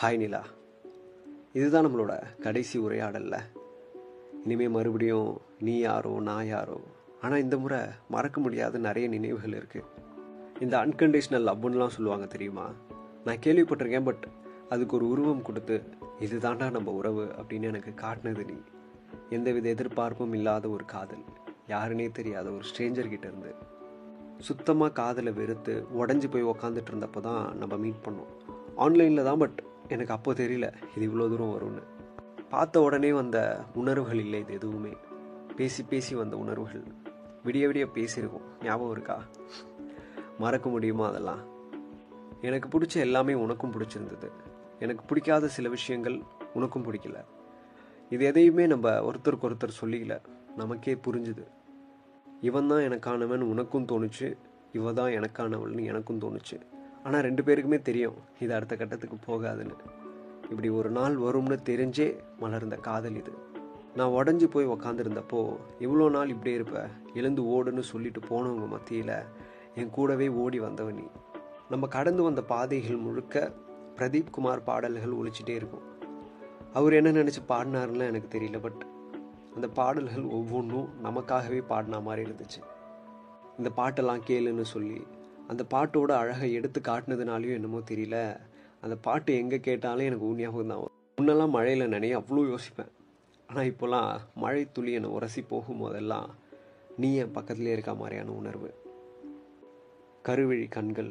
Hi நிலா. இதுதான் நம்மளோட கடைசி உரையாடல்ல. இனிமேல் மறுபடியும் நீ யாரோ நான் யாரோ. ஆனால் இந்த முறை மறக்க முடியாத நிறைய நினைவுகள் இருக்குது இந்த அன்கண்டிஷனல் லவ்னுலாம் சொல்லுவாங்க தெரியுமா? நான் கேள்விப்பட்டிருக்கேன் பட் அதுக்கு ஒரு உருவம் கொடுத்து இதுதான்டா நம்ம உறவு அப்படின்னு எனக்கு காட்டினது நீ. எந்தவித எதிர்பார்ப்பும் இல்லாத ஒரு காதல். யாருன்னே தெரியாத ஒரு ஸ்ட்ரேஞ்சர்கிட்ட இருந்து. சுத்தமாக காதலை வெறுத்து உடஞ்சி போய் உக்காந்துட்டு இருந்தப்போ தான் நம்ம மீட் பண்ணோம். ஆன்லைனில் தான் பட் எனக்கு அப்போ தெரியல இது இவ்வளோ தூரம் வரும்னு. பார்த்த உடனே வந்த உணர்வுகள் இல்லை இது எதுவுமே. பேசி பேசி வந்த உணர்வுகள். விடிய விடிய பேசியிருக்கோம். ஞாபகம் இருக்கா? மறக்க முடியுமா அதெல்லாம்? எனக்கு பிடிச்ச எல்லாமே உனக்கும் பிடிச்சிருந்தது. எனக்கு பிடிக்காத சில விஷயங்கள் உனக்கும் பிடிக்கல. இது எதையுமே நம்ம ஒருத்தருக்கு ஒருத்தர் சொல்லிக்கல. நமக்கே புரிஞ்சுது. இவன் தான் எனக்கானவன் உனக்கும் தோணுச்சு. இவ தான் எனக்கானவள்னு எனக்கும் தோணுச்சு. ஆனால் ரெண்டு பேருக்குமே தெரியும் இது அடுத்த கட்டத்துக்கு போகாதுன்னு. இப்படி ஒரு நாள் வரும்னு தெரிஞ்சே மலர்ந்த காதல் இது. நான் உடஞ்சி போய் உக்காந்துருந்தப்போ இவ்வளோ நாள் இப்படியே இருப்ப எழுந்து ஓடுன்னு சொல்லிட்டு போனவங்க மத்தியில் என் கூடவே ஓடி வந்தவன் நீ. நம்ம கடந்து வந்த பாதைகள் முழுக்க பிரதீப் குமார் பாடல்கள் ஒழிச்சிட்டே இருக்கும். அவர் என்ன நினச்சி பாடினாருன்னு எனக்கு தெரியல பட் அந்த பாடல்கள் ஒவ்வொன்றும் நமக்காகவே பாடின மாதிரி இருந்துச்சு. இந்த பாட்டெல்லாம் கேளுன்னு சொல்லி அந்த பாட்டோட அழகை எடுத்து காட்டினதுனாலையும் என்னமோ தெரியல. அந்த பாட்டு எங்கே கேட்டாலும் எனக்கு ஊன் ஞாபகம் தான் முன்னெல்லாம் மழையில் நினைய அவ்வளோ யோசிப்பேன். ஆனால் இப்போல்லாம் மழை துளி என்னை உரசி போகும்போதெல்லாம் நீ என் பக்கத்துலேயே இருக்க மாதிரியான உணர்வு. கருவிழி கண்கள்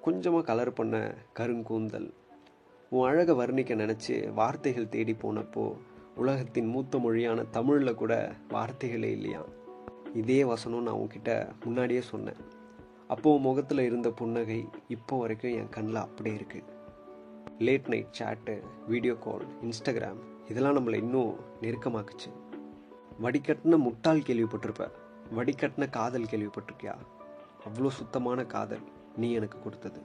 கொஞ்சமாக கலர் பண்ண கருங்கூந்தல். உன் அழகை வர்ணிக்க நினச்சி வார்த்தைகள் தேடி போனப்போ உலகத்தின் மூத்த மொழியான தமிழில் கூட வார்த்தைகளே இல்லையா? இதே வசனம் நான் உன்கிட்ட முன்னாடியே சொன்னேன். அப்போ முகத்தில் இருந்த புன்னகை இப்போ வரைக்கும் என் கண்ணில் அப்படியே இருக்குது late night chat video call Instagram இதெல்லாம் நம்மளை இன்னும் நெருக்கமாக்குச்சு. வடிகட்டின முட்டாள் கேள்விப்பட்டிருப்ப. வடிகட்டின காதல் கேள்விப்பட்டிருக்கியா? அவ்வளோ சுத்தமான காதல் நீ எனக்கு கொடுத்தது.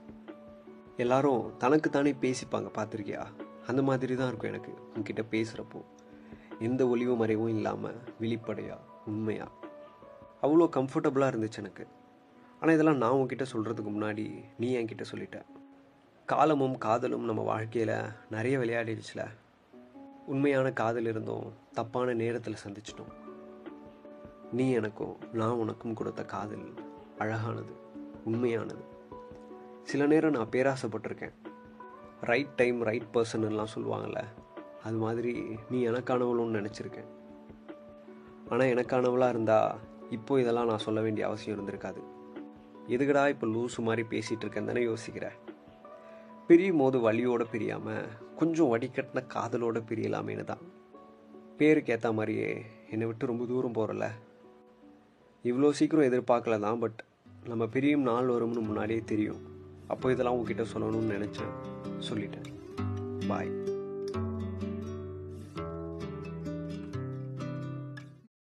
எல்லாரும் தனக்கு தானே பேசிப்பாங்க பார்த்துருக்கியா? அந்த மாதிரி தான் இருக்கும் எனக்கு உன்கிட்ட பேசுகிறப்போ எந்த ஒளிவு மறைவும் இல்லாமல் வெளிப்படையாக உண்மையா. அவ்வளோ கம்ஃபர்டபுளாக இருந்துச்சு எனக்கு. ஆனால் இதெல்லாம் நான் உங்ககிட்ட சொல்கிறதுக்கு முன்னாடி நீ என்கிட்ட சொல்லிட்ட. காலமும் காதலும் நம்ம வாழ்க்கையில் நிறைய விளையாடிடுச்சுல. உண்மையான காதல் இருந்தோம் தப்பான நேரத்தில் சந்திச்சிட்டோம். நீ எனக்கும் நான் உனக்கும் கொடுத்த காதல் அழகானது உண்மையானது. சில நேரம் நான் பேராசைப்பட்டிருக்கேன். ரைட் டைம் ரைட் பர்சன்லாம் சொல்லுவாங்கள்ல அது மாதிரி நீ எனக்கானவளும்னு நினச்சிருக்கேன். ஆனால் எனக்கானவளாக இருந்தால் இப்போ இதெல்லாம் நான் சொல்ல வேண்டிய அவசியம் இருந்திருக்காது. எதுக்கடா இப்போ லூசு மாதிரி பேசிகிட்டு இருக்கேன் தானே யோசிக்கிறேன் பிரியும் போது வழியோடு பிரியாமல் கொஞ்சம் வடிகட்டின காதலோடு பிரியலாமேனு தான். பேருக்கு ஏற்ற மாதிரியே என்னை விட்டு ரொம்ப தூரம் போகிறல இவ்வளோ சீக்கிரம் எதிர்பார்க்கல தான் பட் நம்ம பிரியும் நாள் வரும்னு முன்னாடியே தெரியும். அப்போ இதெல்லாம் உங்ககிட்ட சொல்லணும்னு நினச்சேன். சொல்லிட்டேன். பாய்.